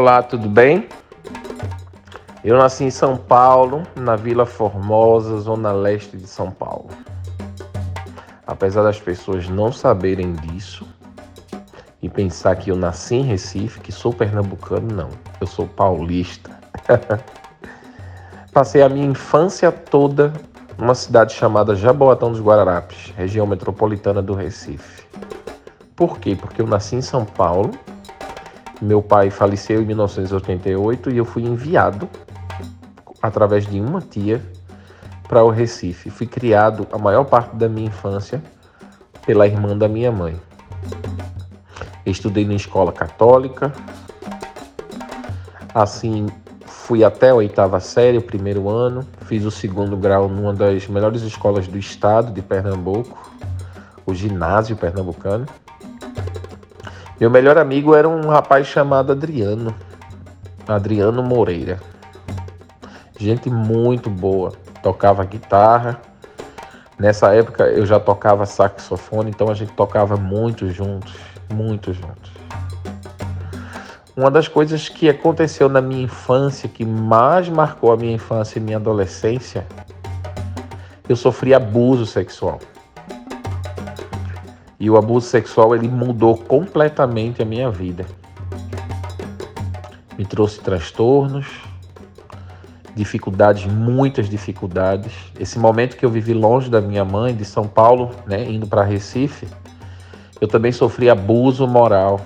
Olá, tudo bem? Eu nasci em São Paulo, na Vila Formosa, zona leste de São Paulo. Apesar das pessoas não saberem disso e pensar que eu nasci em Recife, que sou pernambucano, não. Eu sou paulista. Passei a minha infância toda numa cidade chamada Jaboatão dos Guararapes, região metropolitana do Recife. Por quê? Porque eu nasci em São Paulo meu pai faleceu em 1988 e eu fui enviado através de uma tia para o Recife. Fui criado a maior parte da minha infância pela irmã da minha mãe. Estudei na escola católica. Assim, fui até a oitava série, o primeiro ano. Fiz o segundo grau numa das melhores escolas do estado de Pernambuco, o ginásio pernambucano. Meu melhor amigo era um rapaz chamado Adriano. Adriano Moreira. Gente muito boa. Tocava guitarra. Nessa época eu já tocava saxofone, então a gente tocava muito juntos, muito juntos. Uma das coisas que aconteceu na minha infância, que mais marcou a minha infância e minha adolescência, eu sofri abuso sexual. E o abuso sexual ele mudou completamente a minha vida. Me trouxe transtornos, dificuldades, muitas dificuldades. Esse momento que eu vivi longe da minha mãe, de São Paulo, né, indo para Recife, eu também sofri abuso moral.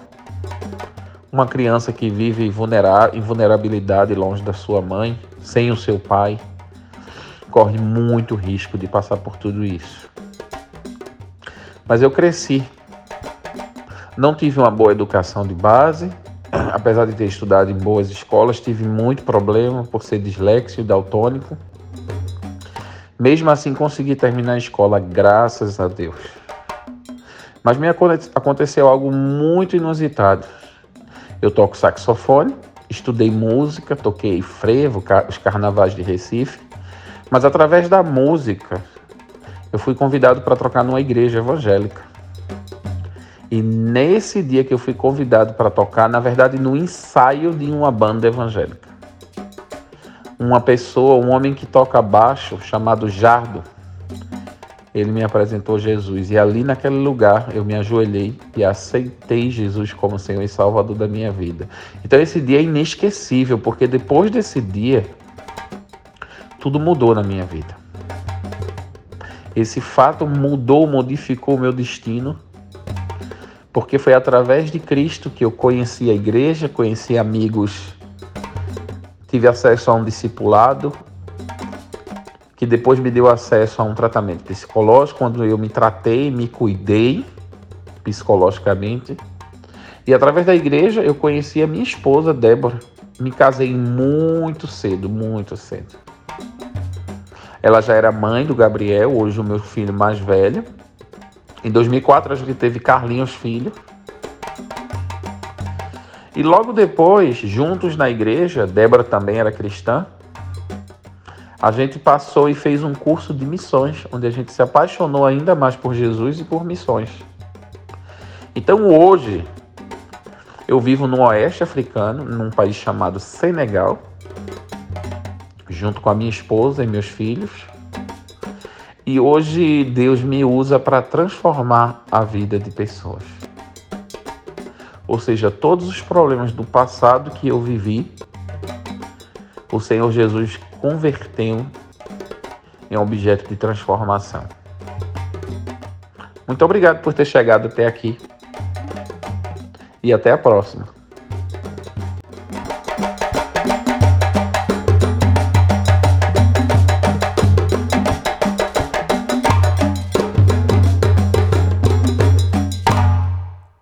Uma criança que vive em vulnerabilidade longe da sua mãe, sem o seu pai, corre muito risco de passar por tudo isso. Mas eu cresci. Não tive uma boa educação de base, apesar de ter estudado em boas escolas, tive muito problema por ser dislexo e daltônico. Mesmo assim, consegui terminar a escola, graças a Deus. Mas me aconteceu algo muito inusitado. Eu toco saxofone, estudei música, toquei frevo, os carnavais de Recife, mas através da música eu fui convidado para tocar numa igreja evangélica. E nesse dia que eu fui convidado para tocar, na verdade, no ensaio de uma banda evangélica, uma pessoa, um homem que toca baixo, chamado Jardo, ele me apresentou Jesus. E ali naquele lugar eu me ajoelhei e aceitei Jesus como Senhor e Salvador da minha vida. Então esse dia é inesquecível, porque depois desse dia, tudo mudou na minha vida. Esse fato mudou, modificou o meu destino, porque foi através de Cristo que eu conheci a igreja, conheci amigos, tive acesso a um discipulado, que depois me deu acesso a um tratamento psicológico, quando eu me tratei, me cuidei psicologicamente. E através da igreja eu conheci a minha esposa, Débora. Me casei muito cedo, muito cedo. Ela já era mãe do Gabriel, hoje o meu filho mais velho. Em 2004 a gente teve Carlinhos filho. E logo depois, juntos na igreja, Débora também era cristã. A gente passou e fez um curso de missões, onde a gente se apaixonou ainda mais por Jesus e por missões. Então hoje eu vivo no oeste africano, num país chamado Senegal junto com a minha esposa e meus filhos. E hoje Deus me usa para transformar a vida de pessoas. Ou seja, todos os problemas do passado que eu vivi, o Senhor Jesus converteu em objeto de transformação. Muito obrigado por ter chegado até aqui. E até a próxima.